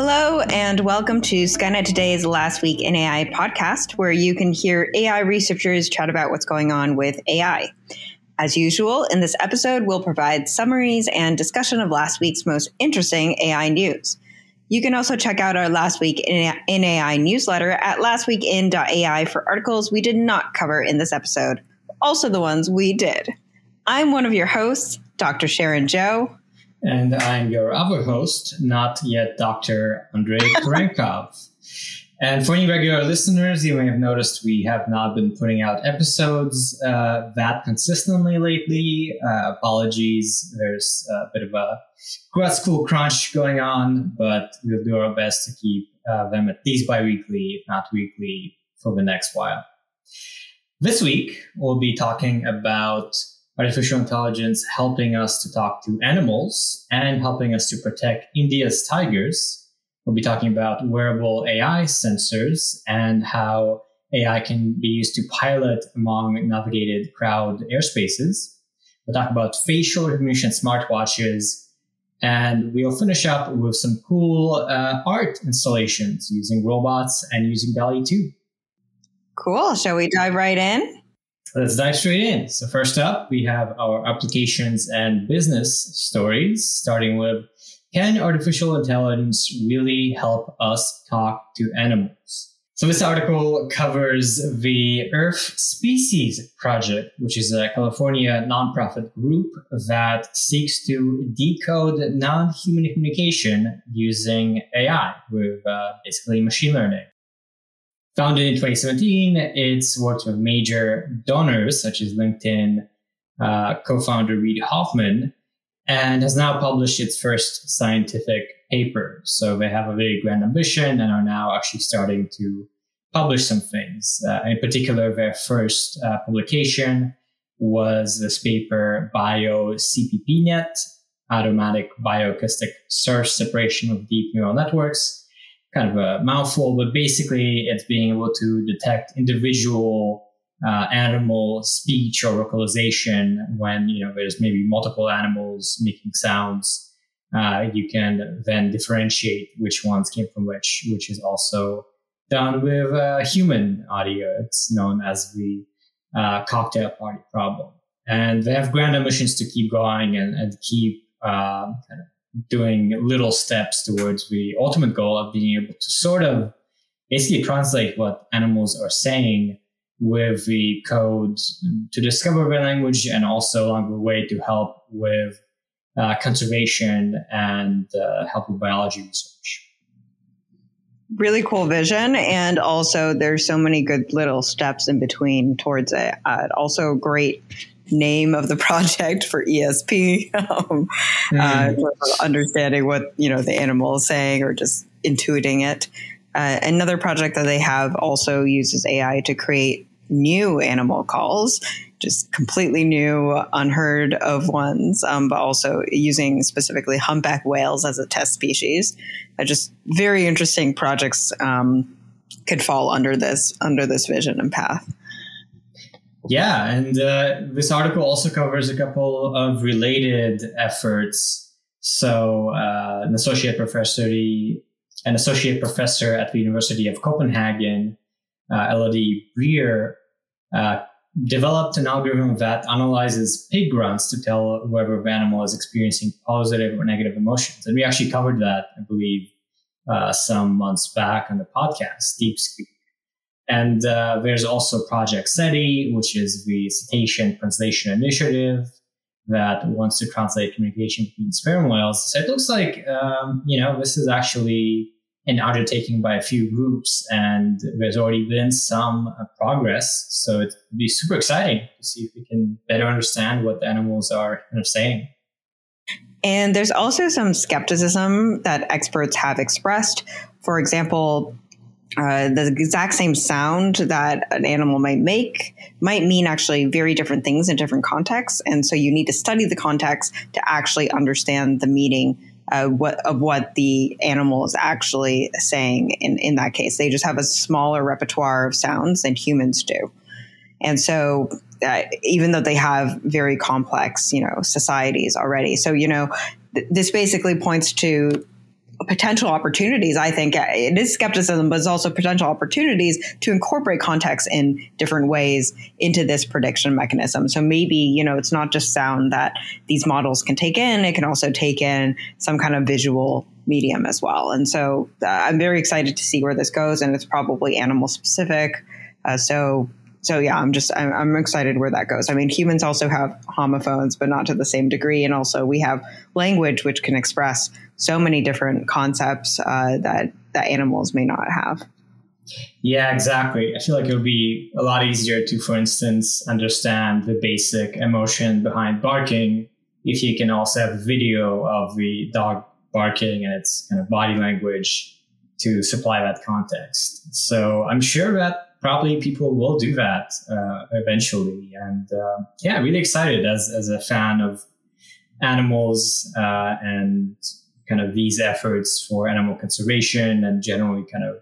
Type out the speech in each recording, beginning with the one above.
Hello, and welcome to Skynet Today's Last Week in AI podcast, where you can hear AI researchers chat about what's going on with AI. As usual, in this episode, we'll provide summaries and discussion of last week's most interesting AI news. You can also check out our Last Week in AI newsletter at lastweekin.ai for articles we did not cover in this episode, also the ones we did. I'm one of your hosts, Dr. Sharon Zhou. And I'm your other host, not yet Dr. Andrei Kurenkov. and for any regular listeners, you may have noticed we have not been putting out episodes uh, that consistently lately. Uh, apologies, there's a bit of a grad school crunch going on, but we'll do our best to keep uh, them at least bi weekly, if not weekly, for the next while. This week, we'll be talking about artificial intelligence helping us to talk to animals and helping us to protect India's tigers. We'll be talking about wearable AI sensors and how AI can be used to pilot among navigated crowd airspaces. We'll talk about facial recognition smartwatches. And we'll finish up with some cool uh, art installations using robots and using DALL-E 2. Cool. Shall we dive right in? Let's dive straight in. So, first up, we have our applications and business stories, starting with Can artificial intelligence really help us talk to animals? So, this article covers the Earth Species Project, which is a California nonprofit group that seeks to decode non human communication using AI with uh, basically machine learning. Founded in 2017, it's worked with major donors such as LinkedIn uh, co-founder Reid Hoffman, and has now published its first scientific paper. So they have a very grand ambition and are now actually starting to publish some things. Uh, in particular, their first uh, publication was this paper, Bio CPPNet, Automatic Bioacoustic Source Separation of Deep Neural Networks, kind of a mouthful, but basically it's being able to detect individual uh, animal speech or vocalization when you know there's maybe multiple animals making sounds. Uh, you can then differentiate which ones came from which, which is also done with uh, human audio. It's known as the uh, cocktail party problem. And they have grand ambitions to keep going and, and keep uh, kind of doing little steps towards the ultimate goal of being able to sort of basically translate what animals are saying with the code to discover the language and also along the way to help with uh, conservation and uh, help with biology research. Really cool vision, and also there's so many good little steps in between towards it. Uh, also, great name of the project for ESP, um, mm. uh, understanding what you know the animal is saying or just intuiting it. Uh, another project that they have also uses AI to create new animal calls, just completely new, unheard of ones, um, but also using specifically humpback whales as a test species. Uh, just very interesting projects um, could fall under this under this vision and path. Yeah, and uh, this article also covers a couple of related efforts. So, uh, an associate professor, an associate professor at the University of Copenhagen, uh, Elodie Briefer, uh, developed an algorithm that analyzes pig grunts to tell whether the animal is experiencing positive or negative emotions. And we actually covered that, I believe, uh, some months back on the podcast, Deep DeepSpeak. And uh, there's also Project CETI, which is the Cetacean Translation Initiative that wants to translate communication between sperm whales. So it looks like, um, you know, this is actually an undertaking by a few groups, and there's already been some uh, progress. So it'd be super exciting to see if we can better understand what the animals are kind of saying. And there's also some skepticism that experts have expressed. For example, uh, the exact same sound that an animal might make might mean actually very different things in different contexts. And so you need to study the context to actually understand the meaning uh, what, of what the animal is actually saying in, in that case. They just have a smaller repertoire of sounds than humans do. And so uh, even though they have very complex, you know, societies already. So, you know, th- this basically points to potential opportunities. I think it is skepticism, but it's also potential opportunities to incorporate context in different ways into this prediction mechanism. So maybe, you know, it's not just sound that these models can take in, it can also take in some kind of visual medium as well. And so uh, I'm very excited to see where this goes, and it's probably animal specific. Uh, so so yeah, I'm just I'm, I'm, excited where that goes. I mean, humans also have homophones, but not to the same degree, and also we have language which can express so many different concepts uh, that that animals may not have. Yeah, exactly. I feel like it would be a lot easier to, for instance, understand the basic emotion behind barking if you can also have a video of the dog barking and its kind of body language to supply that context. So I'm sure that probably people will do that uh, eventually. And uh, yeah, really excited as, as a fan of animals uh, and kind of these efforts for animal conservation and generally kind of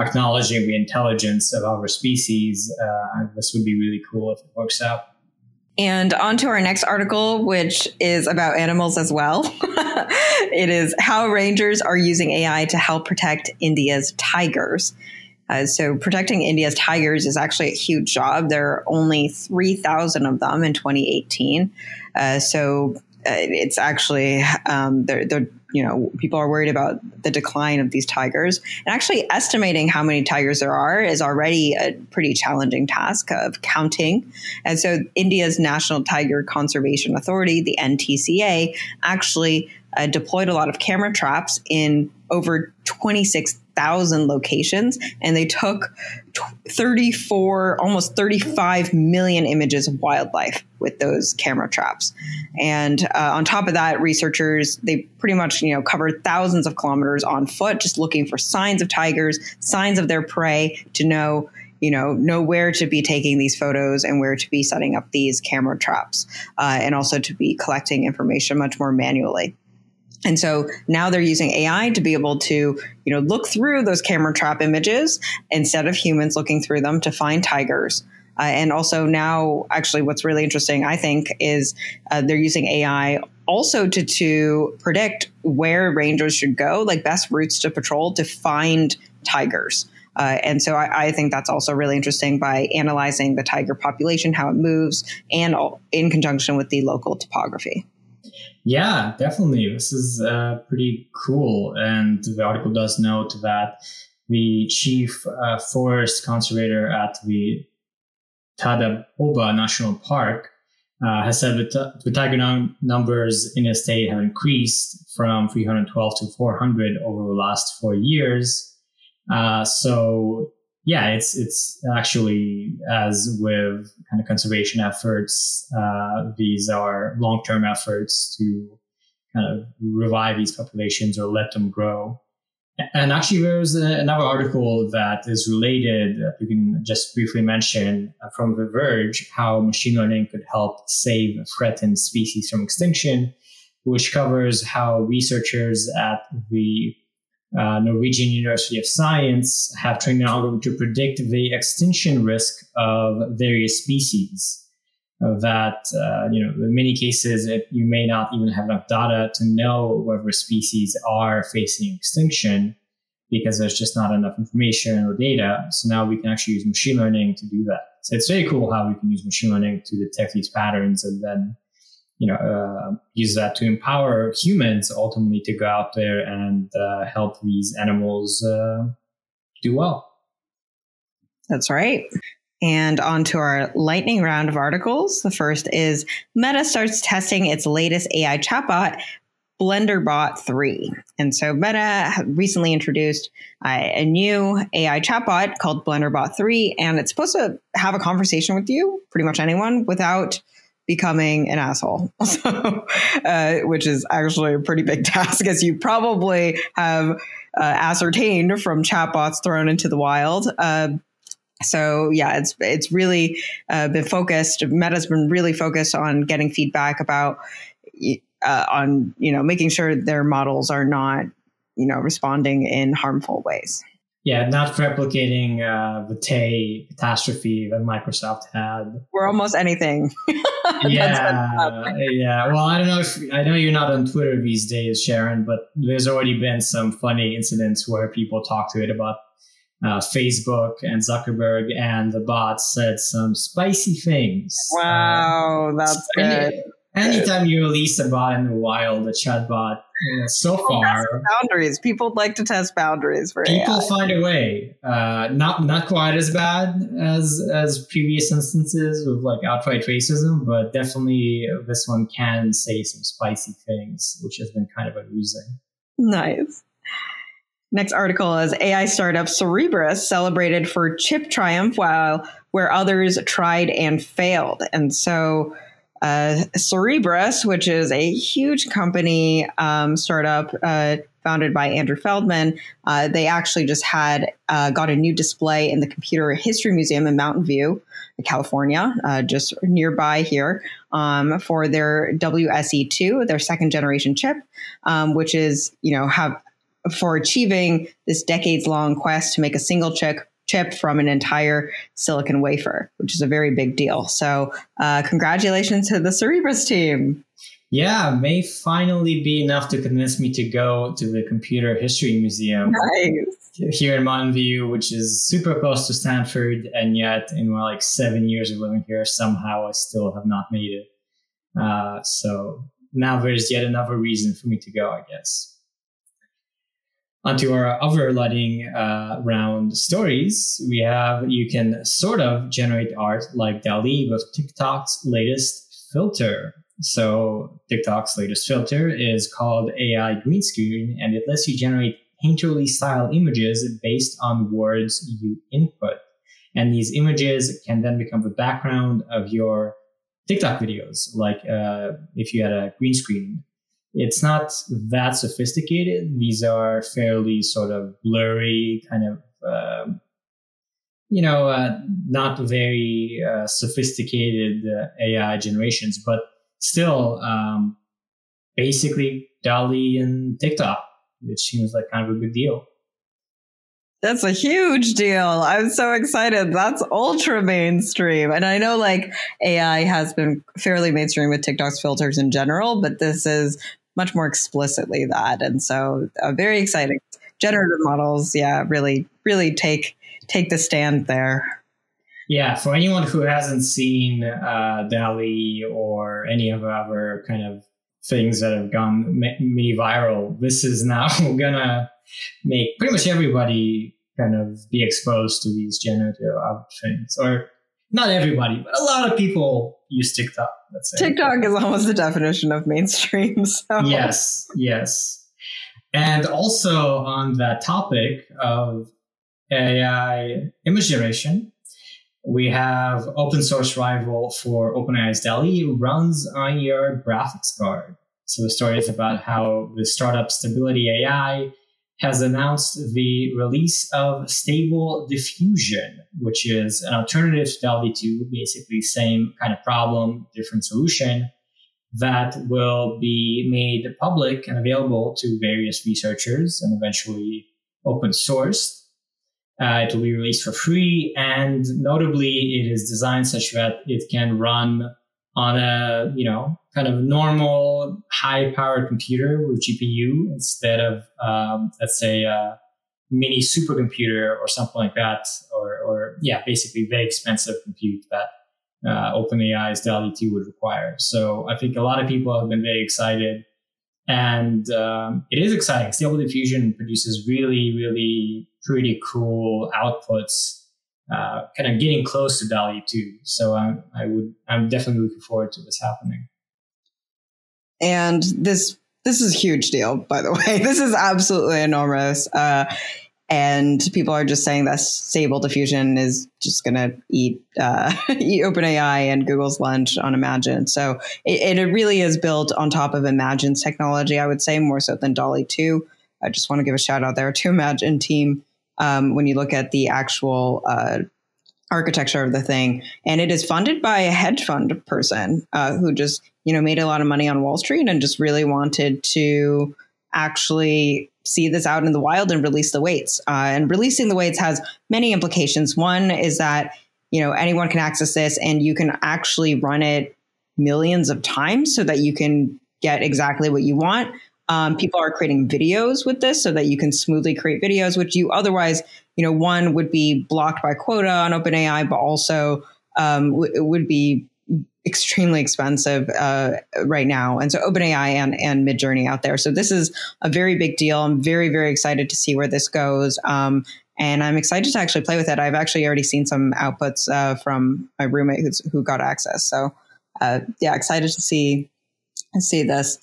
acknowledging the intelligence of our species. Uh, this would be really cool if it works out. And on to our next article, which is about animals as well. it is how rangers are using AI to help protect India's tigers. Uh, so protecting India's tigers is actually a huge job. There are only 3,000 of them in 2018. Uh, so uh, it's actually um, they're, they're, you know people are worried about the decline of these tigers. And actually estimating how many tigers there are is already a pretty challenging task of counting. And so india's national tiger conservation authority the ntca actually uh, deployed a lot of camera traps in over 26,000 locations and they took 34 almost 35 million images of wildlife with those camera traps. And uh, on top of that researchers they pretty much you know covered thousands of kilometers on foot just looking for signs of tigers signs of their prey to know you know know where to be taking these photos and where to be setting up these camera traps uh, and also to be collecting information much more manually and so now they're using AI to be able to, you know, look through those camera trap images instead of humans looking through them to find tigers. Uh, and also now, actually, what's really interesting, I think, is uh, they're using AI also to to predict where rangers should go, like best routes to patrol to find tigers. Uh, and so I, I, think that's also really interesting by analyzing the tiger population, how it moves, and all, in conjunction with the local topography. Yeah, definitely. This is uh, pretty cool. And the article does note that the chief uh, forest conservator at the Tadababa National Park uh, has said that the tiger num- numbers in the state have increased from 312 to 400 over the last four years. Uh, so yeah, it's it's actually as with kind of conservation efforts, uh, these are long term efforts to kind of revive these populations or let them grow. And actually, there's another article that is related that we can just briefly mention uh, from The Verge how machine learning could help save threatened species from extinction, which covers how researchers at the uh, Norwegian University of Science have trained an algorithm to predict the extinction risk of various species. Uh, that uh, you know, in many cases, it, you may not even have enough data to know whether species are facing extinction because there's just not enough information or data. So now we can actually use machine learning to do that. So it's very cool how we can use machine learning to detect these patterns and then you know, uh, use that to empower humans ultimately to go out there and uh, help these animals uh, do well. That's right. And on to our lightning round of articles. The first is Meta starts testing its latest AI chatbot, BlenderBot 3. And so Meta recently introduced uh, a new AI chatbot called BlenderBot 3, and it's supposed to have a conversation with you, pretty much anyone, without becoming an asshole, so, uh, which is actually a pretty big task, as you probably have uh, ascertained from chatbots thrown into the wild. Uh, so yeah, it's it's really uh, been focused. Meta's been really focused on getting feedback about uh, on you know making sure their models are not you know responding in harmful ways. Yeah, not replicating uh, the Tay catastrophe that Microsoft had. We're almost anything. yeah, yeah. Well, I don't know if I know you're not on Twitter these days, Sharon, but there's already been some funny incidents where people talk to it about uh, Facebook and Zuckerberg and the bots said some spicy things. Wow, uh, that's good. Anytime you release a bot in the wild, a chatbot, so people far boundaries. People like to test boundaries for people AI. find a way. Uh, not not quite as bad as as previous instances of like outright racism, but definitely this one can say some spicy things, which has been kind of amusing. Nice. Next article is AI startup Cerebras celebrated for chip triumph while where others tried and failed. And so uh, Cerebras, which is a huge company um, startup uh, founded by Andrew Feldman, uh, they actually just had uh, got a new display in the Computer History Museum in Mountain View, California, uh, just nearby here, um, for their WSE2, their second generation chip, um, which is you know have for achieving this decades long quest to make a single chip chip from an entire silicon wafer, which is a very big deal. So, uh, congratulations to the Cerebras team. Yeah, may finally be enough to convince me to go to the Computer History Museum nice. here in Mountain View, which is super close to Stanford, and yet in my like seven years of living here, somehow I still have not made it. Uh, so now there's yet another reason for me to go, I guess onto our other lightning uh, round stories, we have you can sort of generate art like DALL-E with TikTok's latest filter. So TikTok's latest filter is called AI Green Screen, and it lets you generate painterly style images based on words you input. And these images can then become the background of your TikTok videos, like uh, if you had a green screen it's not that sophisticated. These are fairly sort of blurry, kind of, uh, you know, uh, not very uh, sophisticated uh, AI generations, but still, um, basically DALL-E and TikTok, which seems like kind of a big deal. That's a huge deal. I'm so excited. That's ultra mainstream. And I know like AI has been fairly mainstream with TikTok's filters in general, but this is much more explicitly that. And so uh, very exciting. Generative models, yeah, really, really take take the stand there. Yeah, for anyone who hasn't seen uh, DALL-E or any of other kind of things that have gone me viral, this is now gonna make pretty much everybody kind of be exposed to these generative things, or not everybody, but a lot of people use TikTok. TikTok is almost the definition of mainstream. So. Yes, yes, and also on that topic of AI image generation, we have open source rival for OpenAI's DALL-E runs on your graphics card. So the story is about how the startup Stability AI has announced the release of Stable Diffusion, which is an alternative to DALL-E 2, basically same kind of problem, different solution that will be made public and available to various researchers and eventually open sourced. Uh, it will be released for free, and notably, it is designed such that it can run on a you know kind of normal high powered computer with GPU instead of um, let's say a mini supercomputer or something like that, or, or yeah, basically very expensive compute that uh, OpenAI's DALL-E 2 would require. So I think a lot of people have been very excited. And um, it is exciting. Stable Diffusion produces really, really pretty cool outputs uh, kind of getting close to DALL-E 2. So I'm, I would, I'm definitely looking forward to this happening. And this, this is a huge deal, by the way. This is absolutely enormous. Uh, and people are just saying that Stable Diffusion is just going to eat uh, eat OpenAI and Google's lunch on Imagen. So it, it really is built on top of Imagen's technology, I would say, more so than DALL-E 2. I just want to give a shout out there to Imagen team um, when you look at the actual uh, architecture of the thing. And it is funded by a hedge fund person uh, who just, you know, made a lot of money on Wall Street and just really wanted to actually see this out in the wild and release the weights. Uh, and releasing the weights has many implications. One is that you know anyone can access this, and you can actually run it millions of times so that you can get exactly what you want. Um, people are creating videos with this so that you can smoothly create videos, which you otherwise, you know, one would be blocked by quota on OpenAI, but also um, w- would be extremely expensive uh, right now. And so OpenAI and, and Midjourney out there. So this is a very big deal. I'm very, very excited to see where this goes. Um, and I'm excited to actually play with it. I've actually already seen some outputs uh, from my roommate who got access. So uh, yeah, excited to see see this.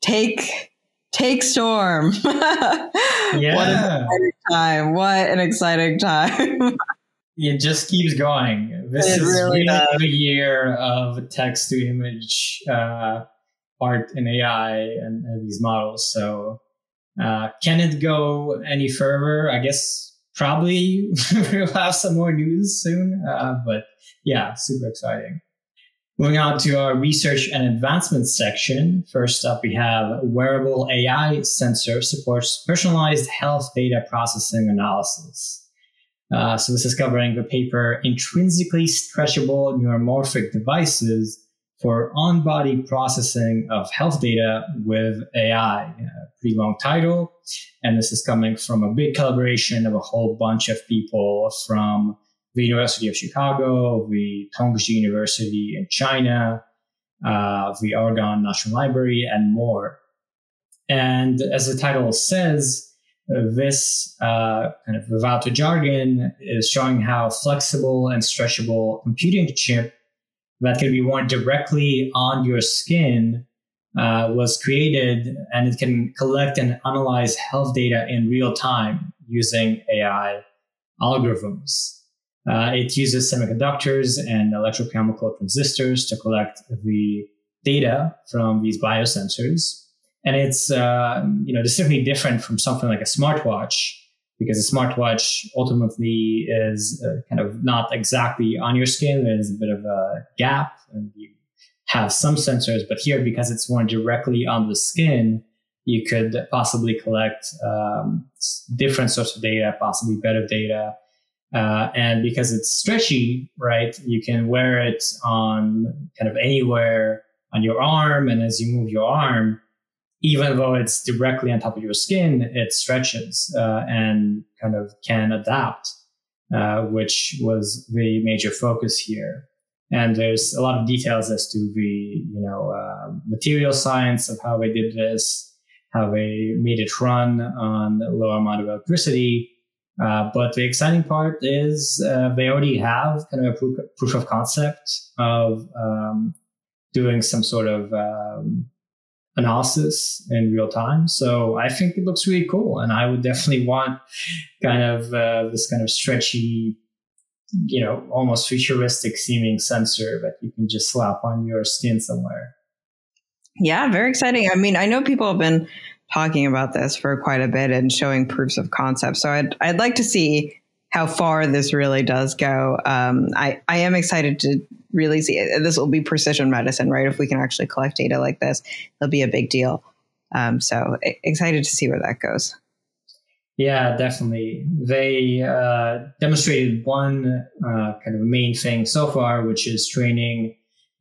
Take take storm. yeah. What an exciting time. What an exciting time. it just keeps going. This it is really, really the year of text to image uh, art and AI and, and these models. So uh, can it go any further? I guess probably we'll have some more news soon. Uh, but yeah, super exciting. Moving on to our research and advancement section. First up, we have wearable AI sensor supports personalized health data processing analysis. Uh, so this is covering the paper intrinsically stretchable neuromorphic devices for on-body processing of health data with AI. Uh, pretty long title, and this is coming from a big collaboration of a whole bunch of people from the University of Chicago, the Tongji University in China, uh, the Argonne National Library, and more. And as the title says, this uh, kind of without the jargon is showing how flexible and stretchable computing chip that can be worn directly on your skin uh, was created, and it can collect and analyze health data in real time using AI algorithms. Uh, it uses semiconductors and electrochemical transistors to collect the data from these biosensors. And it's, uh, you know, distinctly different from something like a smartwatch because a smartwatch ultimately is uh, kind of not exactly on your skin. There's a bit of a gap and you have some sensors, but here, because it's worn directly on the skin, you could possibly collect um, different sorts of data, possibly better data, uh, and because it's stretchy, right, you can wear it on kind of anywhere on your arm. And as you move your arm, even though it's directly on top of your skin, it stretches uh, and kind of can adapt, uh, which was the major focus here. And there's a lot of details as to the, you know, uh, material science of how they did this, how they made it run on low amount of electricity, uh, but the exciting part is uh, they already have kind of a proof, proof of concept of um, doing some sort of um, analysis in real time. So I think it looks really cool, and I would definitely want kind of uh, this kind of stretchy, you know, almost futuristic seeming sensor that you can just slap on your skin somewhere. Yeah, very exciting. I mean, I know people have been talking about this for quite a bit and showing proofs of concept. So I'd I'd like to see how far this really does go. Um, I I am excited to really see it. This will be precision medicine, right? If we can actually collect data like this, it'll be a big deal. Um, so excited to see where that goes. Yeah, definitely. They uh, demonstrated one uh, kind of main thing so far, which is training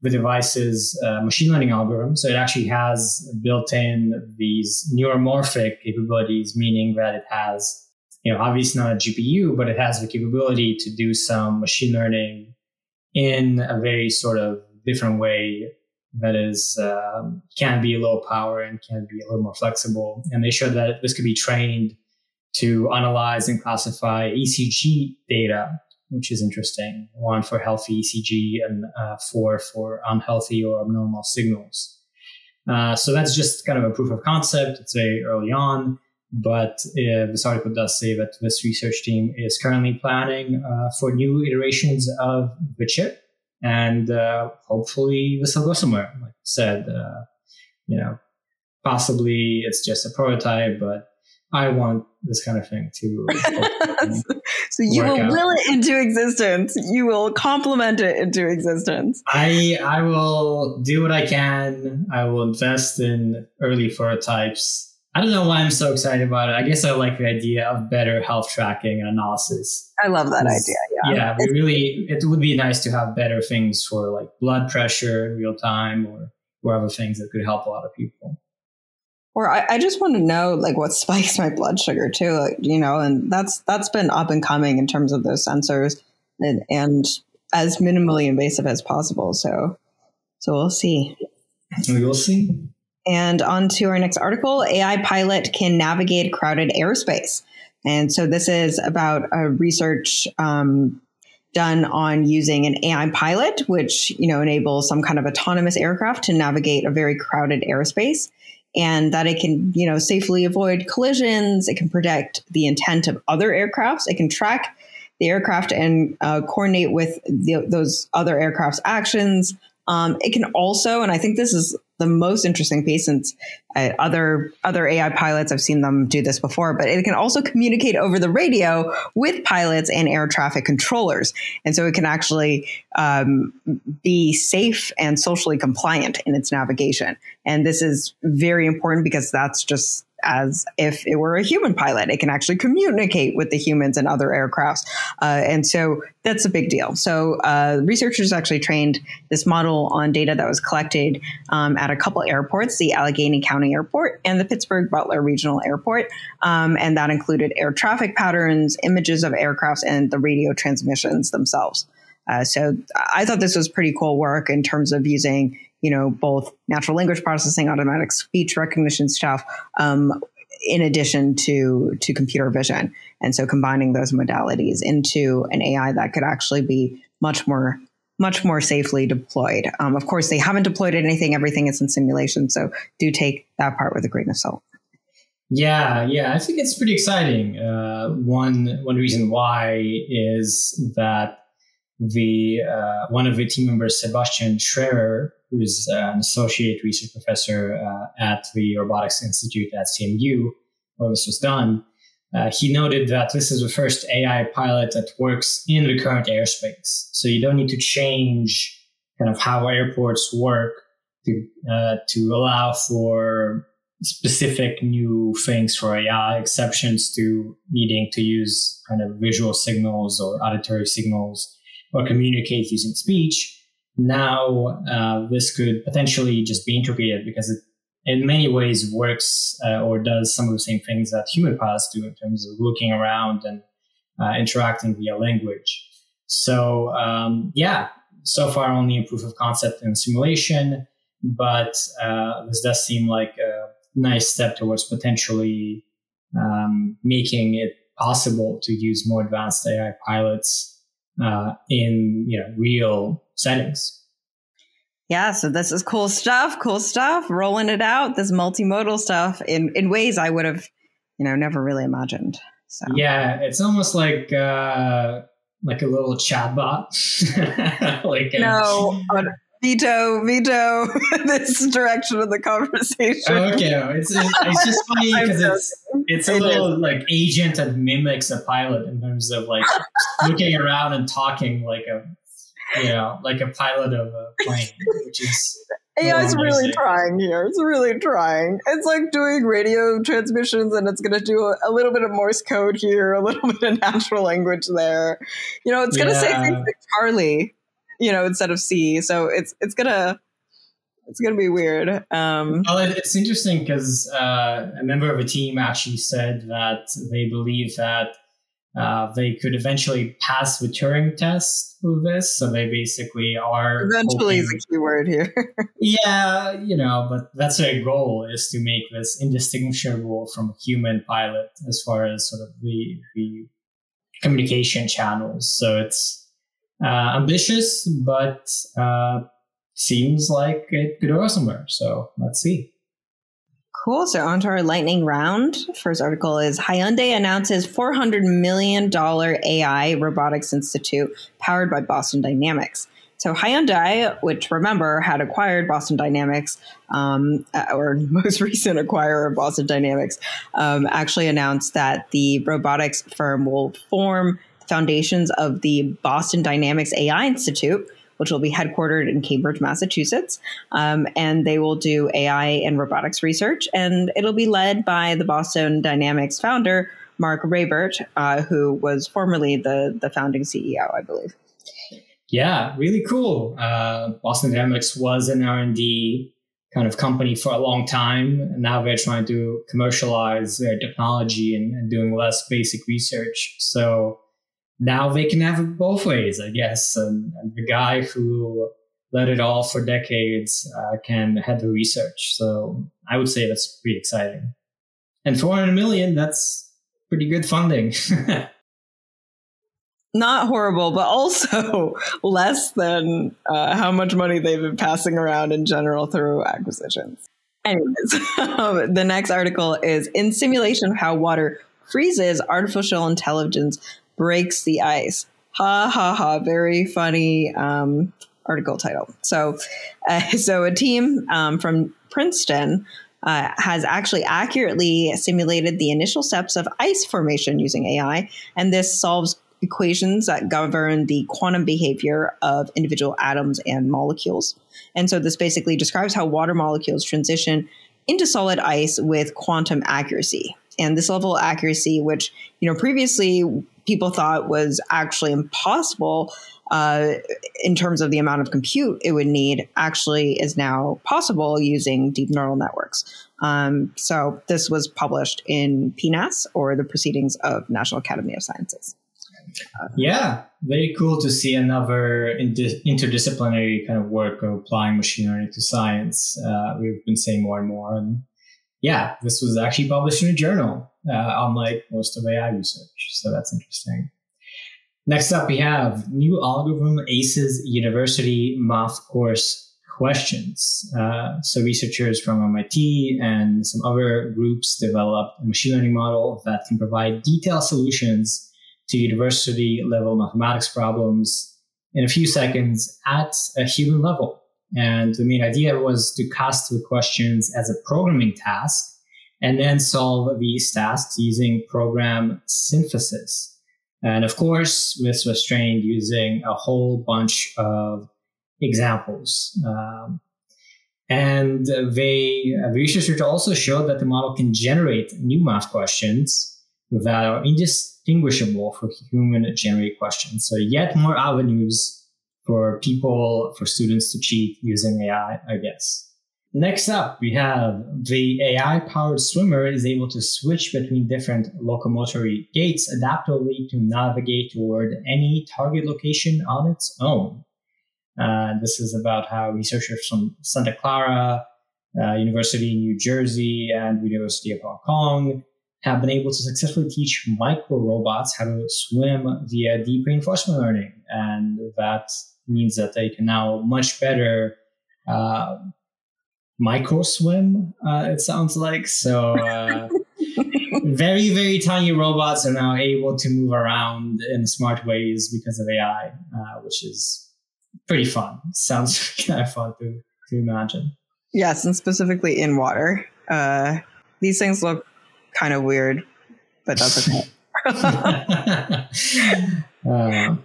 the device's uh, machine learning algorithm. So it actually has built in these neuromorphic capabilities, meaning that it has, you know, obviously not a GPU, but it has the capability to do some machine learning in a very sort of different way that is um, can be low power and can be a little more flexible. And they showed that this could be trained to analyze and classify ECG data which is interesting. One for healthy ECG and uh, four for unhealthy or abnormal signals. Uh, so that's just kind of a proof of concept. It's very early on, but uh, this article does say that this research team is currently planning uh, for new iterations of the chip, and uh, hopefully this will go somewhere. Like I said, uh, you know, possibly it's just a prototype, but I want this kind of thing to. so you will out. will it into existence. You will complement it into existence. I I will do what I can. I will invest in early prototypes. I don't know why I'm so excited about it. I guess I like the idea of better health tracking and analysis. I love that idea. Yeah. Yeah, we really it would be nice to have better things for like blood pressure in real time or or other things that could help a lot of people. Or I, I just want to know like what spikes my blood sugar too, like, you know, and that's that's been up and coming in terms of those sensors and, and as minimally invasive as possible. So so we'll see. We will see. And on to our next article AI pilot can navigate crowded airspace. And so this is about a research um, done on using an AI pilot, which you know enables some kind of autonomous aircraft to navigate a very crowded airspace, and that it can you know safely avoid collisions. It can protect the intent of other aircrafts. It can track the aircraft and uh, coordinate with the, those other aircraft's actions. Um, it can also, and I think this is the most interesting piece since uh, other other AI pilots I've seen them do this before, but it can also communicate over the radio with pilots and air traffic controllers, and so it can actually um, be safe and socially compliant in its navigation. And this is very important because that's just as if it were a human pilot. It can actually communicate with the humans and other aircrafts. Uh, and so that's a big deal. So uh, researchers actually trained this model on data that was collected um, at a couple airports, the Allegheny County Airport and the Pittsburgh Butler Regional Airport. Um, and that included air traffic patterns, images of aircrafts, and the radio transmissions themselves. Uh, so I thought this was pretty cool work in terms of using you know, both natural language processing, automatic speech recognition stuff, um, in addition to to computer vision. And so combining those modalities into an AI that could actually be much more much more safely deployed. Um, of course, they haven't deployed anything; everything is in simulation. So do take that part with a grain of salt. Yeah, yeah, I think it's pretty exciting. Uh, one one reason why is that the uh, one of the team members, Sebastian Scherer, who is uh, an associate research professor uh, at the Robotics Institute at CMU, where this was done, uh, he noted that this is the first AI pilot that works in the current airspace. So you don't need to change kind of how airports work to uh, to allow for specific new things for AI, exceptions to needing to use kind of visual signals or auditory signals or communicate using speech now uh, this could potentially just be integrated because it in many ways works uh, or does some of the same things that human pilots do in terms of looking around and uh, interacting via language. So um, yeah, so far only a proof of concept and simulation, but uh, this does seem like a nice step towards potentially um, making it possible to use more advanced AI pilots uh, in you know real settings. Yeah, so this is cool stuff, cool stuff, rolling it out, this multimodal stuff in, in ways I would have, you know, never really imagined. So Yeah, it's almost like uh like a little chatbot. like a, no, veto, veto this direction of the conversation. Okay, it's it's just funny because it's it's a little like agent that mimics a pilot in terms of like looking around and talking like a you know, like a pilot of a plane, which is AI is really trying here. It's really trying. It's like doing radio transmissions, and it's going to do a, a, little bit of Morse code here, a little bit of natural language there. You know, it's going to yeah. say things like Charlie, you know, instead of C. So it's it's gonna it's gonna be weird. Um, well, it's interesting because uh, a member of a team actually said that they believe that uh, they could eventually pass the Turing test with this. So they basically are eventually hoping, is a key word here. yeah, you know, but that's their goal is to make this indistinguishable from a human pilot as far as sort of the the communication channels. So it's uh, ambitious, but uh, seems like it could go somewhere. So let's see. Cool. So on to our lightning round. First article is Hyundai announces $400 million AI Robotics Institute powered by Boston Dynamics. So Hyundai, which remember had acquired Boston Dynamics, um, uh, or most recent acquirer of Boston Dynamics, um, actually announced that the robotics firm will form foundations of the Boston Dynamics AI Institute, which will be headquartered in Cambridge, Massachusetts. Um, and they will do AI and robotics research. And it'll be led by the Boston Dynamics founder, Mark Raibert, uh, who was formerly the, the founding CEO, I believe. Yeah, really cool. Uh, Boston Dynamics was an R&D kind of company for a long time. And now they're trying to commercialize their technology and, and doing less basic research. So now they can have it both ways, I guess. And, and the guy who led it all for decades uh, can head the research. So I would say that's pretty exciting. And 400 million, that's pretty good funding. not horrible, but also less than uh, how much money they've been passing around in general through acquisitions. Anyways, um, the next article is In Simulation of How Water Freezes, Artificial Intelligence Breaks the Ice. Ha ha ha. Very funny um, article title. So, uh, so a team um, from Princeton uh, has actually accurately simulated the initial steps of ice formation using AI, and this solves equations that govern the quantum behavior of individual atoms and molecules. And so this basically describes how water molecules transition into solid ice with quantum accuracy. And this level of accuracy, which you know previously people thought was actually impossible uh, in terms of the amount of compute it would need, actually is now possible using deep neural networks. Um, so this was published in PNAS or the Proceedings of National Academy of Sciences. Yeah, very cool to see another inter- interdisciplinary kind of work of applying machine learning to science. Uh, we've been saying more and more. And yeah, this was actually published in a journal, uh, unlike most of AI research. So that's interesting. Next up, we have new algorithm ACES University math course questions. Uh, so researchers from MIT and some other groups developed a machine learning model that can provide detailed solutions to university level mathematics problems in a few seconds at a human level. And the main idea was to cast the questions as a programming task and then solve these tasks using program synthesis. And of course, this was trained using a whole bunch of examples. Um, and they, the researchers also showed that the model can generate new math questions that are indistinguishable for human generated questions. So yet more avenues for people, for students to cheat using AI, I guess. Next up, we have the AI powered swimmer is able to switch between different locomotory gaits adaptively to navigate toward any target location on its own. Uh, this is about how researchers from Santa Clara uh, University in New Jersey and University of Hong Kong have been able to successfully teach micro robots how to swim via deep reinforcement learning. And that means that they can now much better uh, micro swim, uh, it sounds like. So, uh, very, very tiny robots are now able to move around in smart ways because of AI, uh, which is pretty fun. Sounds kind of fun to, to imagine. Yes, and specifically in water. Uh, these things look kind of weird, but that's okay. uh,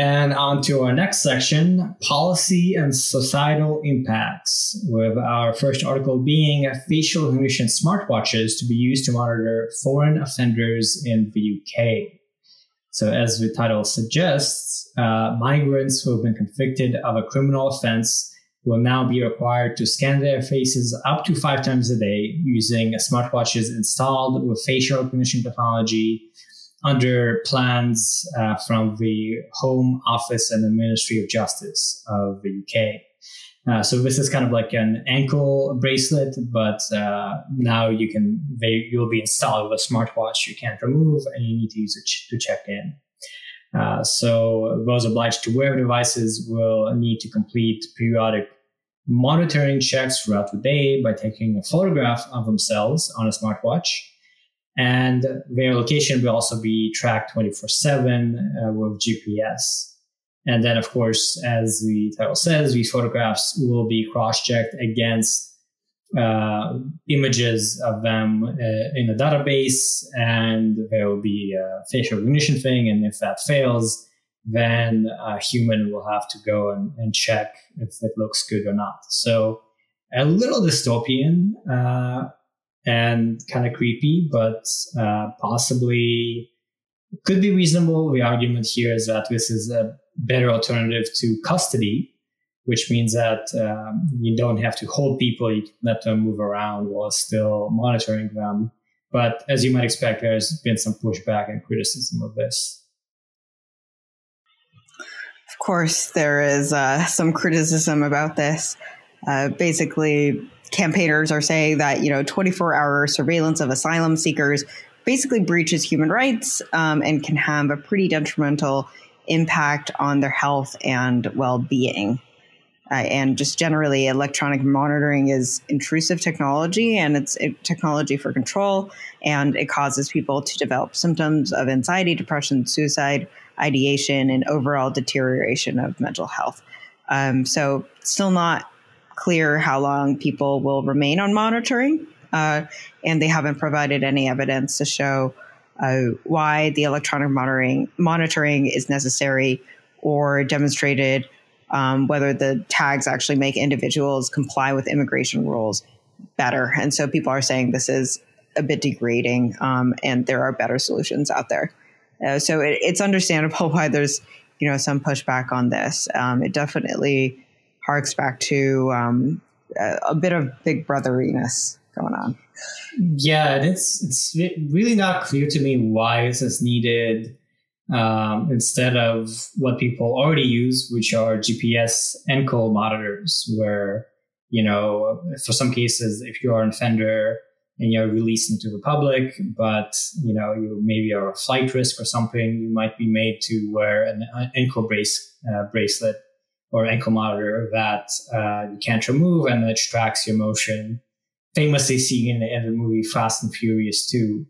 and on to our next section policy and societal impacts, with our first article being facial recognition smartwatches to be used to monitor foreign offenders in the UK. So, as the title suggests, uh, migrants who have been convicted of a criminal offense will now be required to scan their faces up to five times a day using smartwatches installed with facial recognition technology under plans uh, from the Home Office and the Ministry of Justice of the UK. Uh, so this is kind of like an ankle bracelet, but uh, now you can they you'll be installed with a smartwatch you can't remove, and you need to use it ch- to check in. Uh, so those obliged to wear devices will need to complete periodic monitoring checks throughout the day by taking a photograph of themselves on a smartwatch. And their location will also be tracked 24 uh, 7 with GPS. And then, of course, as the title says, these photographs will be cross checked against uh, images of them uh, in a database, and there will be a facial recognition thing. And if that fails, then a human will have to go and, and check if it looks good or not. So a little dystopian uh, and kind of creepy, but uh, possibly could be reasonable. The argument here is that this is a better alternative to custody, which means that um, you don't have to hold people, you can let them move around while still monitoring them. But as you might expect, there's been some pushback and criticism of this. Of course, there is uh, some criticism about this. Uh, basically, campaigners are saying that you know 24 hour surveillance of asylum seekers basically breaches human rights um, and can have a pretty detrimental impact on their health and well-being. Uh, and just generally electronic monitoring is intrusive technology and it's technology for control and it causes people to develop symptoms of anxiety depression suicide ideation and overall deterioration of mental health. Um, so still not clear how long people will remain on monitoring, uh, and they haven't provided any evidence to show uh, why the electronic monitoring monitoring is necessary or demonstrated um, whether the tags actually make individuals comply with immigration rules better. And so people are saying this is a bit degrading, um, and there are better solutions out there. Uh, so it, it's understandable why there's you know some pushback on this. Um, it definitely harks back to um, a, a, bit of big brotheriness going on. Yeah, and it's it's really not clear to me why this is needed um, instead of what people already use, which are GPS ankle monitors, where you know, for some cases, if you are an offender and you're released into the public, but you know, you maybe are a flight risk or something, you might be made to wear an ankle brace uh, bracelet or ankle monitor that uh, you can't remove and it tracks your motion. Famously seen in the movie Fast and Furious 2.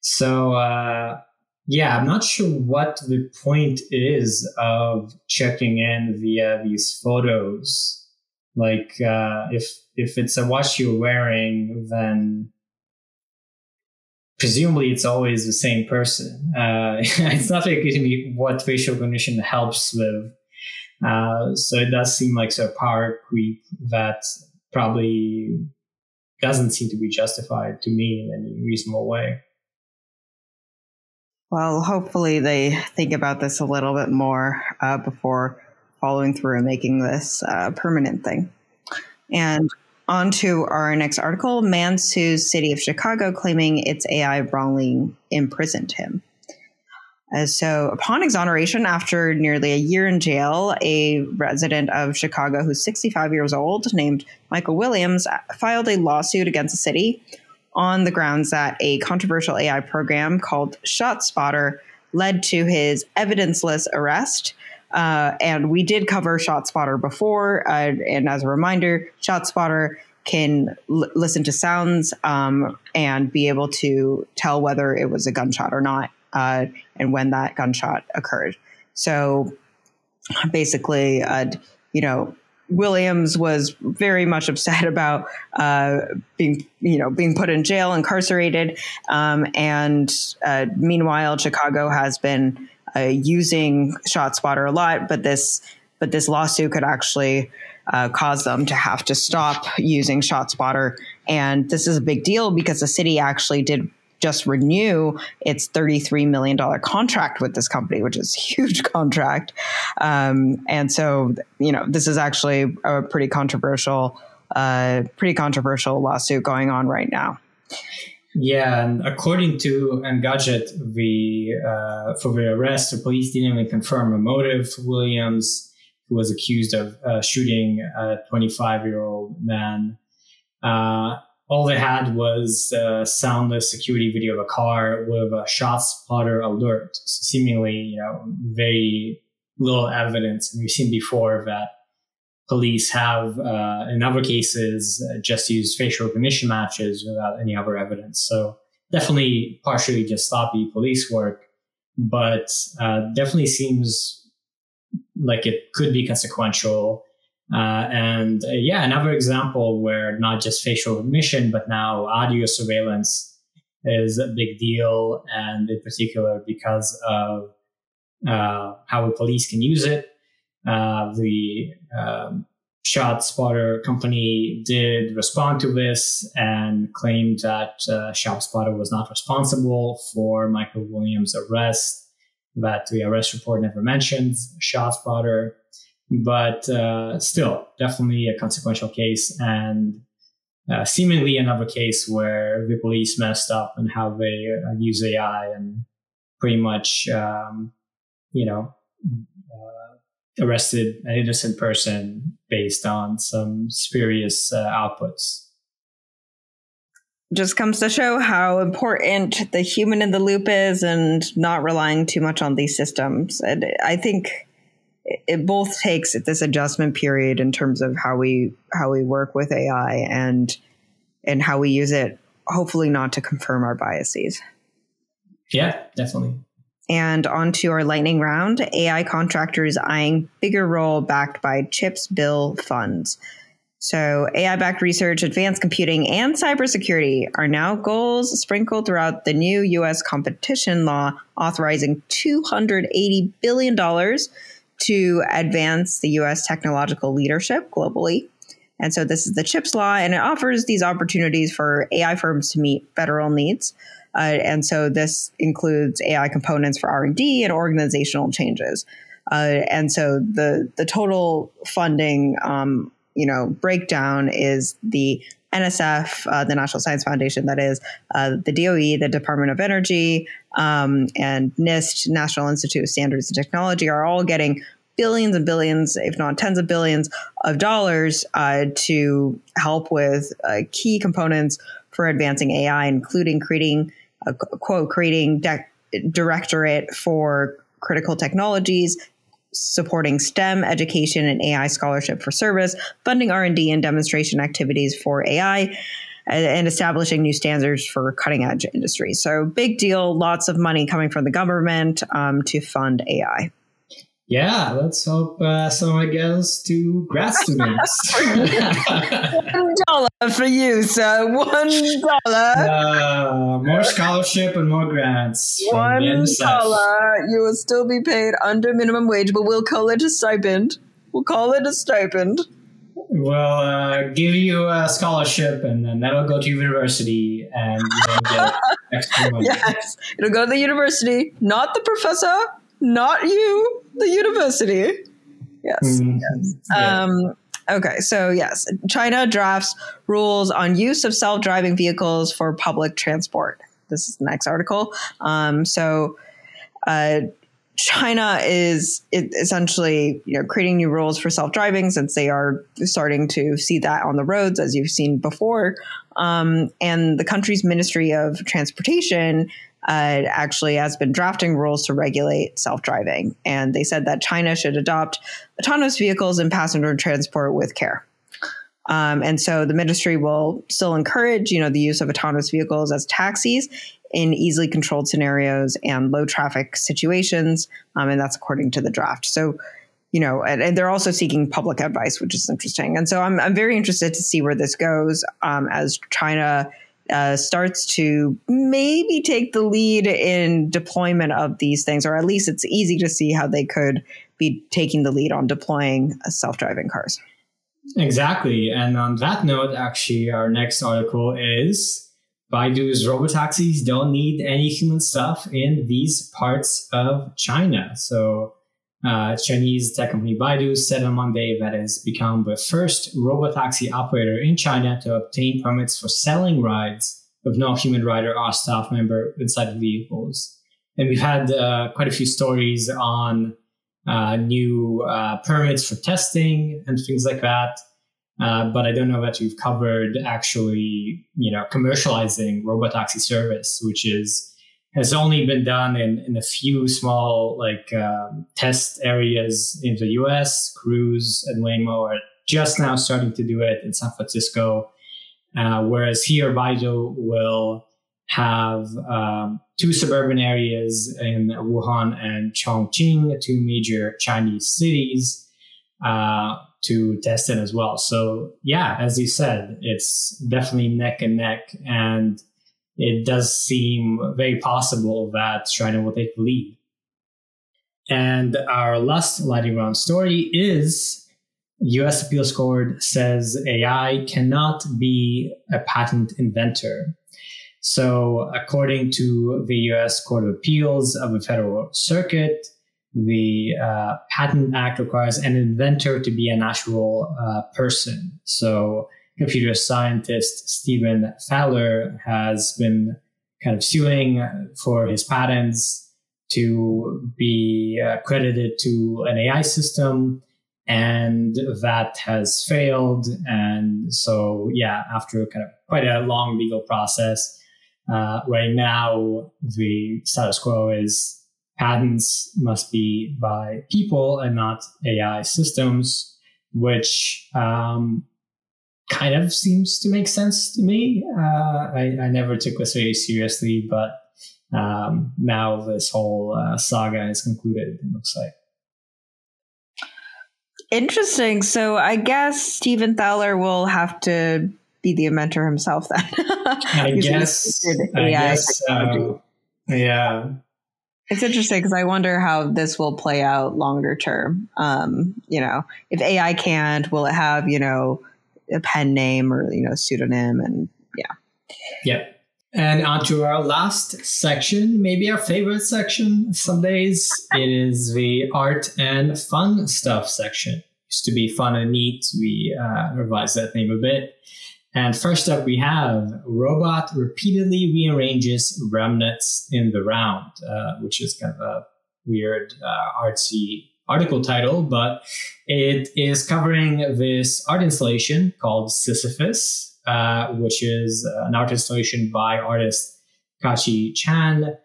So, uh, yeah, I'm not sure what the point is of checking in via these photos. Like, uh, if if it's a watch you're wearing, then presumably it's always the same person. Uh, it's not very clear to me what facial recognition helps with uh, so it does seem like a power creep that probably doesn't seem to be justified to me in any reasonable way. Well, hopefully they think about this a little bit more uh, before following through and making this a uh, permanent thing. And on to our next article Man sues City of Chicago, claiming its AI wrongly imprisoned him. Uh, so, upon exoneration after nearly a year in jail, a resident of Chicago who's 65 years old, named Michael Williams, filed a lawsuit against the city on the grounds that a controversial AI program called ShotSpotter led to his evidenceless arrest. Uh, and we did cover ShotSpotter before. Uh, and as a reminder, ShotSpotter can l- listen to sounds um, and be able to tell whether it was a gunshot or not uh, and when that gunshot occurred. So basically, uh, you know, Williams was very much upset about uh, being, you know, being put in jail, incarcerated, um, and uh, meanwhile, Chicago has been uh, using ShotSpotter a lot, but this, but this lawsuit could actually uh, cause them to have to stop using ShotSpotter, and this is a big deal because the city actually did just renew its $33 million contract with this company, which is a huge contract. Um, and so, you know, this is actually a pretty controversial, uh, pretty controversial lawsuit going on right now. Yeah, and according to Engadget, the uh, for the arrest, the police didn't even confirm a motive Williams, who was accused of uh, shooting a 25 year old man. Uh, all they had was a soundless security video of a car with a ShotSpotter alert. Seemingly, you know, very little evidence. And we've seen before that police have, uh, in other cases, uh, just used facial recognition matches without any other evidence. So definitely partially just sloppy police work, but uh, definitely seems like it could be consequential uh, and uh, yeah, another example where not just facial recognition, but now audio surveillance is a big deal. And in particular, because of uh, how the police can use it. Uh, the um, ShotSpotter company did respond to this and claimed that uh, ShotSpotter was not responsible for Michael Williams' arrest. That the arrest report never mentions ShotSpotter, but uh, still, definitely a consequential case and uh, seemingly another case where the police messed up and how they uh, use AI and pretty much, um, you know, uh, arrested an innocent person based on some spurious uh, outputs. Just comes to show how important the human in the loop is and not relying too much on these systems. And I think it both takes this adjustment period in terms of how we how we work with AI and and how we use it hopefully not to confirm our biases. Yeah, definitely. And on to our lightning round AI contractors eyeing bigger role backed by CHIPS bill funds. So, AI backed research, advanced computing, and cybersecurity are now goals sprinkled throughout the new U.S. competition law authorizing $280 billion to advance the U.S. technological leadership globally. And so, this is the CHIPS law, and it offers these opportunities for AI firms to meet federal needs. Uh, and so this includes AI components for R and D and organizational changes. Uh, and so the the total funding, um, you know, breakdown is the NSF, uh, the National Science Foundation, that is, uh, the DOE, the Department of Energy, um, and NIST, National Institute of Standards and Technology, are all getting billions and billions, if not tens of billions, of dollars uh, to help with uh, key components for advancing AI, including creating a quote creating de- directorate for critical technologies supporting STEM education and AI scholarship for service, funding R&D and demonstration activities for AI, and establishing new standards for cutting edge industries. So big deal, lots of money coming from the government um, to fund AI. Yeah, let's hope uh, someone gets to grad students. One dollar for you, sir. One dollar. Uh, more scholarship and more grants. One dollar. You will still be paid under minimum wage, but we'll call it a stipend. We'll call it a stipend. We'll uh, give you a scholarship, and then that'll go to university, and you'll get extra money. Yes, it'll go to the university, not the professor, not you, the university. Yes. Mm, yes. Yeah. Um, okay, so yes, China drafts rules on use of self-driving vehicles for public transport. This is the next article. Um, so, uh, China is essentially you know creating new rules for self-driving since they are starting to see that on the roads as you've seen before. Um, and the country's Ministry of Transportation uh, actually has been drafting rules to regulate self driving. And they said that China should adopt autonomous vehicles and passenger transport with care. Um, and so the ministry will still encourage, you know, the use of autonomous vehicles as taxis in easily controlled scenarios and low traffic situations. Um, and that's according to the draft. So, you know, and, and, they're also seeking public advice, which is interesting. And so I'm, I'm very interested to see where this goes um, as China uh, starts to maybe take the lead in deployment of these things, or at least it's easy to see how they could be taking the lead on deploying self driving cars. Exactly. And on that note, actually, our next article is Baidu's robotaxis don't need any human stuff in these parts of China. So uh, Chinese tech company Baidu said on Monday that it has become the first robotaxi operator in China to obtain permits for selling rides with no human rider or staff member inside the vehicles. And we've had uh, quite a few stories on uh, new uh, permits for testing and things like that. Uh, but I don't know that we've covered actually, you know, commercializing robotaxi service, which is has only been done in, in a few small like um, test areas in the US. Cruise and Waymo are just now starting to do it in San Francisco, uh, whereas here Baidu will have um, two suburban areas in Wuhan and Chongqing, two major Chinese cities, uh, to test it as well. So yeah, as you said, it's definitely neck and neck and it does seem very possible that China will take the lead. And our last lightning round story is US Appeals Court says AI cannot be a patent inventor. So, according to the US Court of Appeals of the Federal Circuit, the uh, Patent Act requires an inventor to be a natural uh, person. So, computer scientist Stephen Thaler has been kind of suing for his patents to be uh, credited to an AI system. And that has failed. And so, yeah, after kind of quite a long legal process, uh, right now the status quo is patents must be by people and not AI systems, which um, kind of seems to make sense to me. Uh, I, I, never took this very seriously, but um, now this whole uh, saga is concluded, it looks like. Interesting. So I guess Stephen Thaler will have to be the inventor himself then. I guess. I guess uh, yeah. It's interesting because I wonder how this will play out longer term. Um, you know, if AI can't, will it have, you know, a pen name or, you know, pseudonym and yeah. yeah And on to our last section, maybe our favorite section some days. it is the art and fun stuff section. Used to be fun and neat. We uh, revised that name a bit. And first up, we have robot repeatedly rearranges remnants in the round, uh, which is kind of a weird, uh, artsy article title, but it is covering this art installation called Sisyphus, uh, which is uh, an art installation by artist Kachi Chan,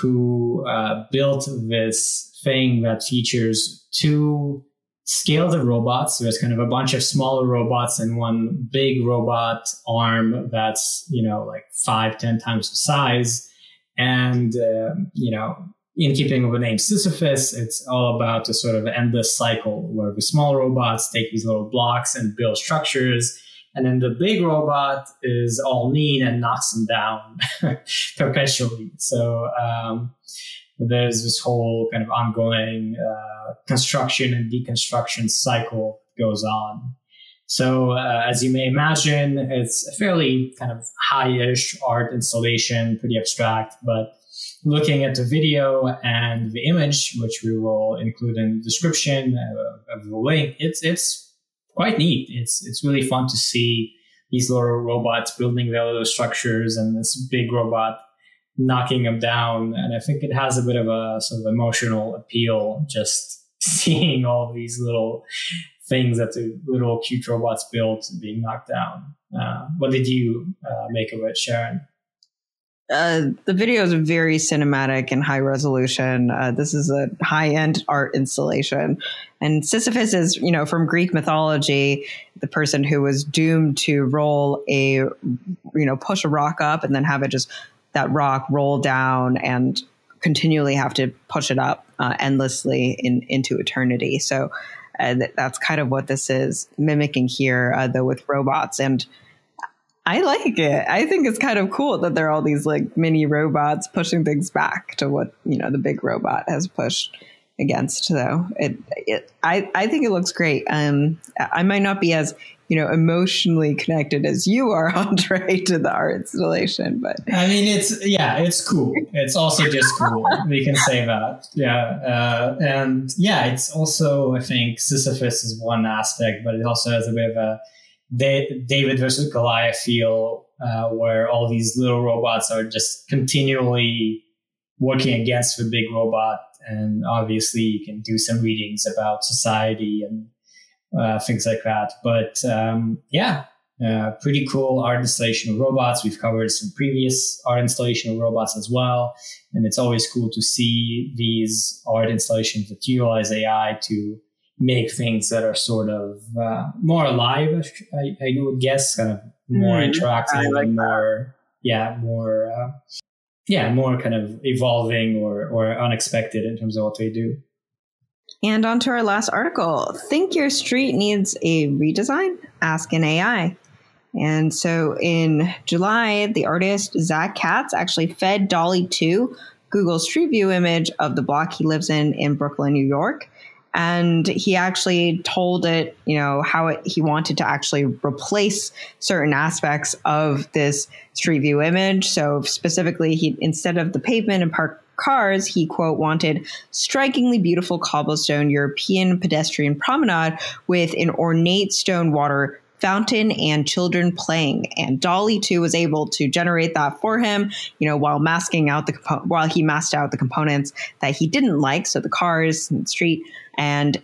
who uh, built this thing that features two scales of robots. There's kind of a bunch of smaller robots and one big robot arm that's, you know, like five, ten times the size. And, uh, you know, in keeping with the name Sisyphus, it's all about a sort of endless cycle where the small robots take these little blocks and build structures and then the big robot is all mean and knocks them down perpetually. So um, there's this whole kind of ongoing uh, construction and deconstruction cycle goes on. So uh, as you may imagine, it's a fairly kind of high-ish art installation, pretty abstract, but looking at the video and the image, which we will include in the description of the link, it's it's quite neat. It's it's really fun to see these little robots building their little structures and this big robot knocking them down. And I think it has a bit of a sort of emotional appeal just seeing all these little things that the little cute robots built being knocked down. Uh, what did you uh, make of it, Sharon? Uh, the video is very cinematic and high resolution. Uh, this is a high end art installation. And Sisyphus is, you know, from Greek mythology, the person who was doomed to roll a, you know, push a rock up and then have it just, that rock roll down and continually have to push it up uh, endlessly in, into eternity. So uh, that's kind of what this is mimicking here, uh, though with robots. And I like it. I think it's kind of cool that there are all these like mini robots pushing things back to what you know the big robot has pushed against. Though it, it I I think it looks great. Um, I might not be as you know emotionally connected as you are, Andre, to the art installation, but I mean it's yeah, it's cool. It's also just cool. we can say that, yeah, uh, and yeah, it's also I think Sisyphus is one aspect, but it also has a bit of a David versus Goliath feel, uh, where all these little robots are just continually working against the big robot. And obviously, you can do some readings about society and uh, things like that. But um, yeah, uh, pretty cool art installation of robots. We've covered some previous art installation of robots as well. And it's always cool to see these art installations that utilize AI to make things that are sort of uh, more alive. I, I, would guess, kind of more mm, interactive like and more, that. yeah, more, uh, yeah, more kind of evolving or or unexpected in terms of what they do. And on to our last article. Think your street needs a redesign? Ask an AI. And so in July, the artist Zach Katz actually fed DALL-E 2 Google Street View image of the block he lives in in Brooklyn, New York. And he actually told it, you know, how it, he wanted to actually replace certain aspects of this Street View image. So specifically, he instead of the pavement and park cars, he quote wanted strikingly beautiful cobblestone European pedestrian promenade with an ornate stone water fountain and children playing. And DALL-E 2 was able to generate that for him, you know, while masking out the compo- while he masked out the components that he didn't like, so the cars and the street. And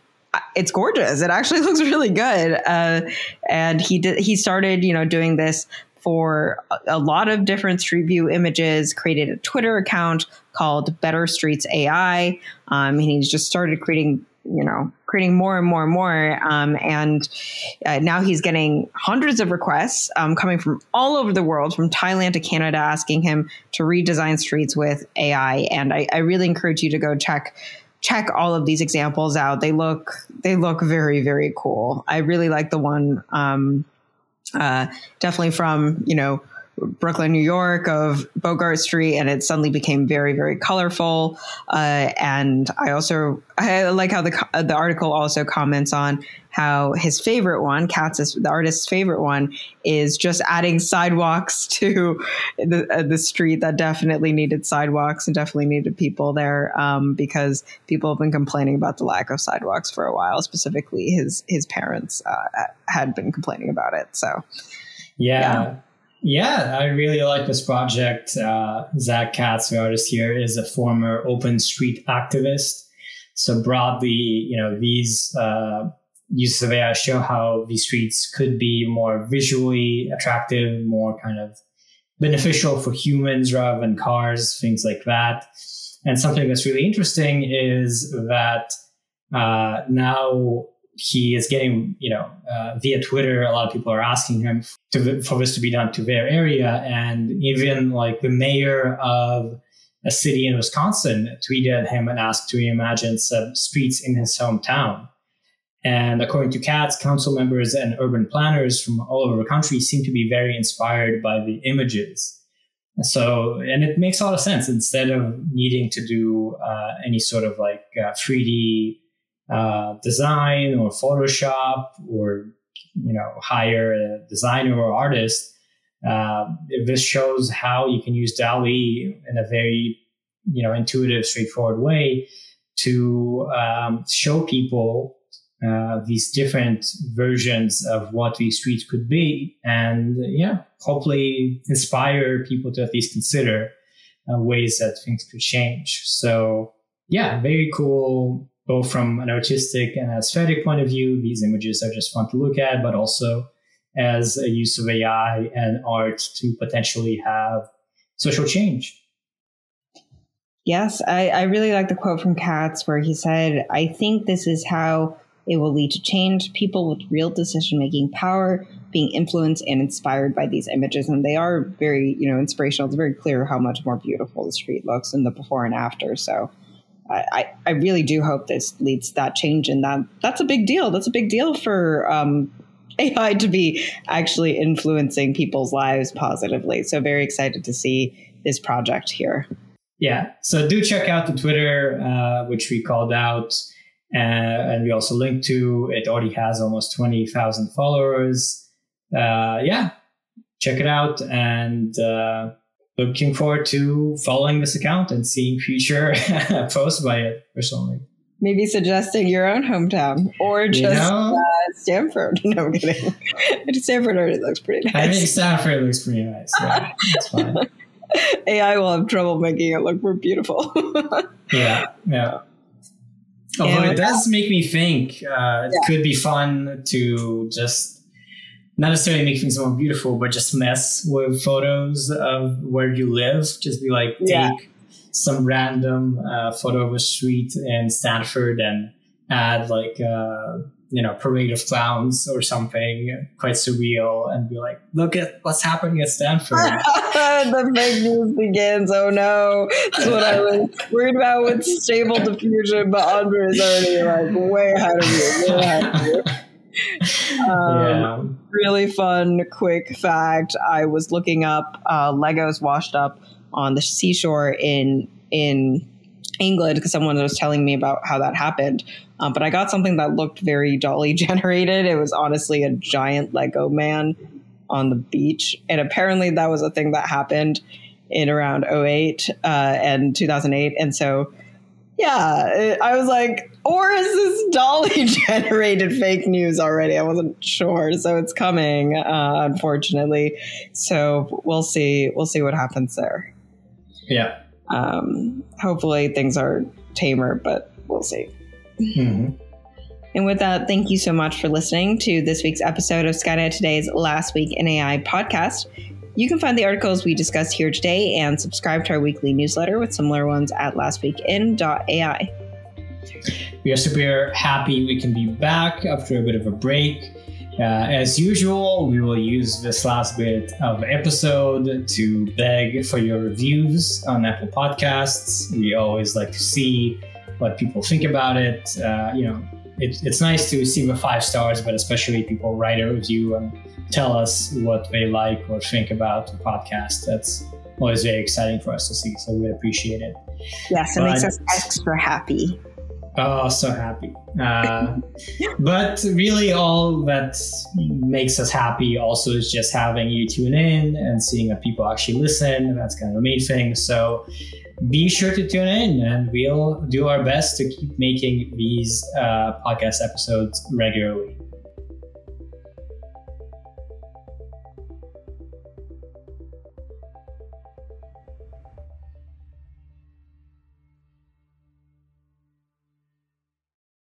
it's gorgeous. It actually looks really good. Uh, and he did. He started, you know, doing this for a, a lot of different Street View images. Created a Twitter account called Better Streets AI, um, and he's just started creating you know creating more and more and more. Um, and uh, now he's getting hundreds of requests um, coming from all over the world from thailand to canada asking him to redesign streets with ai and I, I really encourage you to go check check all of these examples out. They look they look very very cool. I really like the one um, uh, definitely from you know Brooklyn, New York, of Bogart Street, and it suddenly became very, very colorful. Uh, and I also I like how the the article also comments on how his favorite one, Katz, the artist's favorite one, is just adding sidewalks to the uh, the street that definitely needed sidewalks and definitely needed people there um, because people have been complaining about the lack of sidewalks for a while. Specifically, his his parents uh, had been complaining about it. So, yeah. yeah. Yeah, I really like this project. Uh, Zach Katz, the artist here, is a former open street activist. So broadly, you know, these uh, uses of AI show how these streets could be more visually attractive, more kind of beneficial for humans rather than cars, things like that. And something that's really interesting is that uh, now he is getting, you know, uh, via Twitter, a lot of people are asking him to, for this to be done to their area. And even like the mayor of a city in Wisconsin tweeted him and asked to reimagine some streets in his hometown. And according to Katz, council members and urban planners from all over the country seem to be very inspired by the images. So, and it makes a lot of sense. Instead of needing to do uh, any sort of like uh, 3D uh, design or Photoshop or you know hire a designer or artist. Uh, this shows how you can use DALL-E in a very you know intuitive, straightforward way to um, show people uh, these different versions of what these streets could be, and yeah, hopefully inspire people to at least consider uh, ways that things could change. So yeah, very cool both from an artistic and aesthetic point of view, these images are just fun to look at, but also as a use of AI and art to potentially have social change. Yes, I, I really like the quote from Katz where he said, I think this is how it will lead to change. People with real decision making power being influenced and inspired by these images. And they are very, you know, inspirational. It's very clear how much more beautiful the street looks in the before and after. So I, I really do hope this leads to that change and that that's a big deal. That's a big deal for um, AI to be actually influencing people's lives positively. So very excited to see this project here. Yeah. So do check out the Twitter, uh, which we called out. Uh, and we also linked to it already has almost 20,000 followers. Uh, yeah, check it out. And uh, looking forward to following this account and seeing future posts by it personally. Maybe suggesting your own hometown or just you know, uh, Stanford. No, I'm kidding. Stanford already looks pretty nice. I think Stanford looks pretty nice. Yeah, that's fine. AI will have trouble making it look more beautiful. yeah, yeah. Although it does make me think uh, it yeah. could be fun to just not necessarily make things more beautiful, but just mess with photos of where you live. Just be like, take yeah. some random uh, photo of a street in Stanford and add like, uh, you know, parade of clowns or something quite surreal and be like, look at what's happening at Stanford. the fake news begins. Oh no. That's what I was worried about with stable diffusion, but Andre is already like way ahead of you. Way ahead of you. Um, yeah. Really fun, quick fact. I was looking up uh, Legos washed up on the seashore in in England because someone was telling me about how that happened. Um, but I got something that looked very DALL-E generated. It was honestly a giant Lego man on the beach. And apparently that was a thing that happened in around 08 uh, and 2008. And so, yeah, I was like, or is this DALL-E generated fake news already? I wasn't sure. So it's coming, uh, unfortunately. So we'll see. We'll see what happens there. Yeah. Um, hopefully things are tamer, but we'll see. Mm-hmm. And with that, thank you so much for listening to this week's episode of Skynet Today's Last Week in AI podcast. You can find the articles we discussed here today and subscribe to our weekly newsletter with similar ones at lastweekin.ai. We are super happy we can be back after a bit of a break. Uh, as usual, we will use this last bit of episode to beg for your reviews on Apple Podcasts. We always like to see what people think about it. Uh, you know, it, it's nice to see the five stars, but especially people write a review and tell us what they like or think about the podcast. That's always very exciting for us to see. So we appreciate it. Yes, it but, makes us extra happy. Oh, so happy. Uh, but really, all that makes us happy also is just having you tune in and seeing that people actually listen. That's kind of the main thing. So be sure to tune in and we'll do our best to keep making these uh, podcast episodes regularly.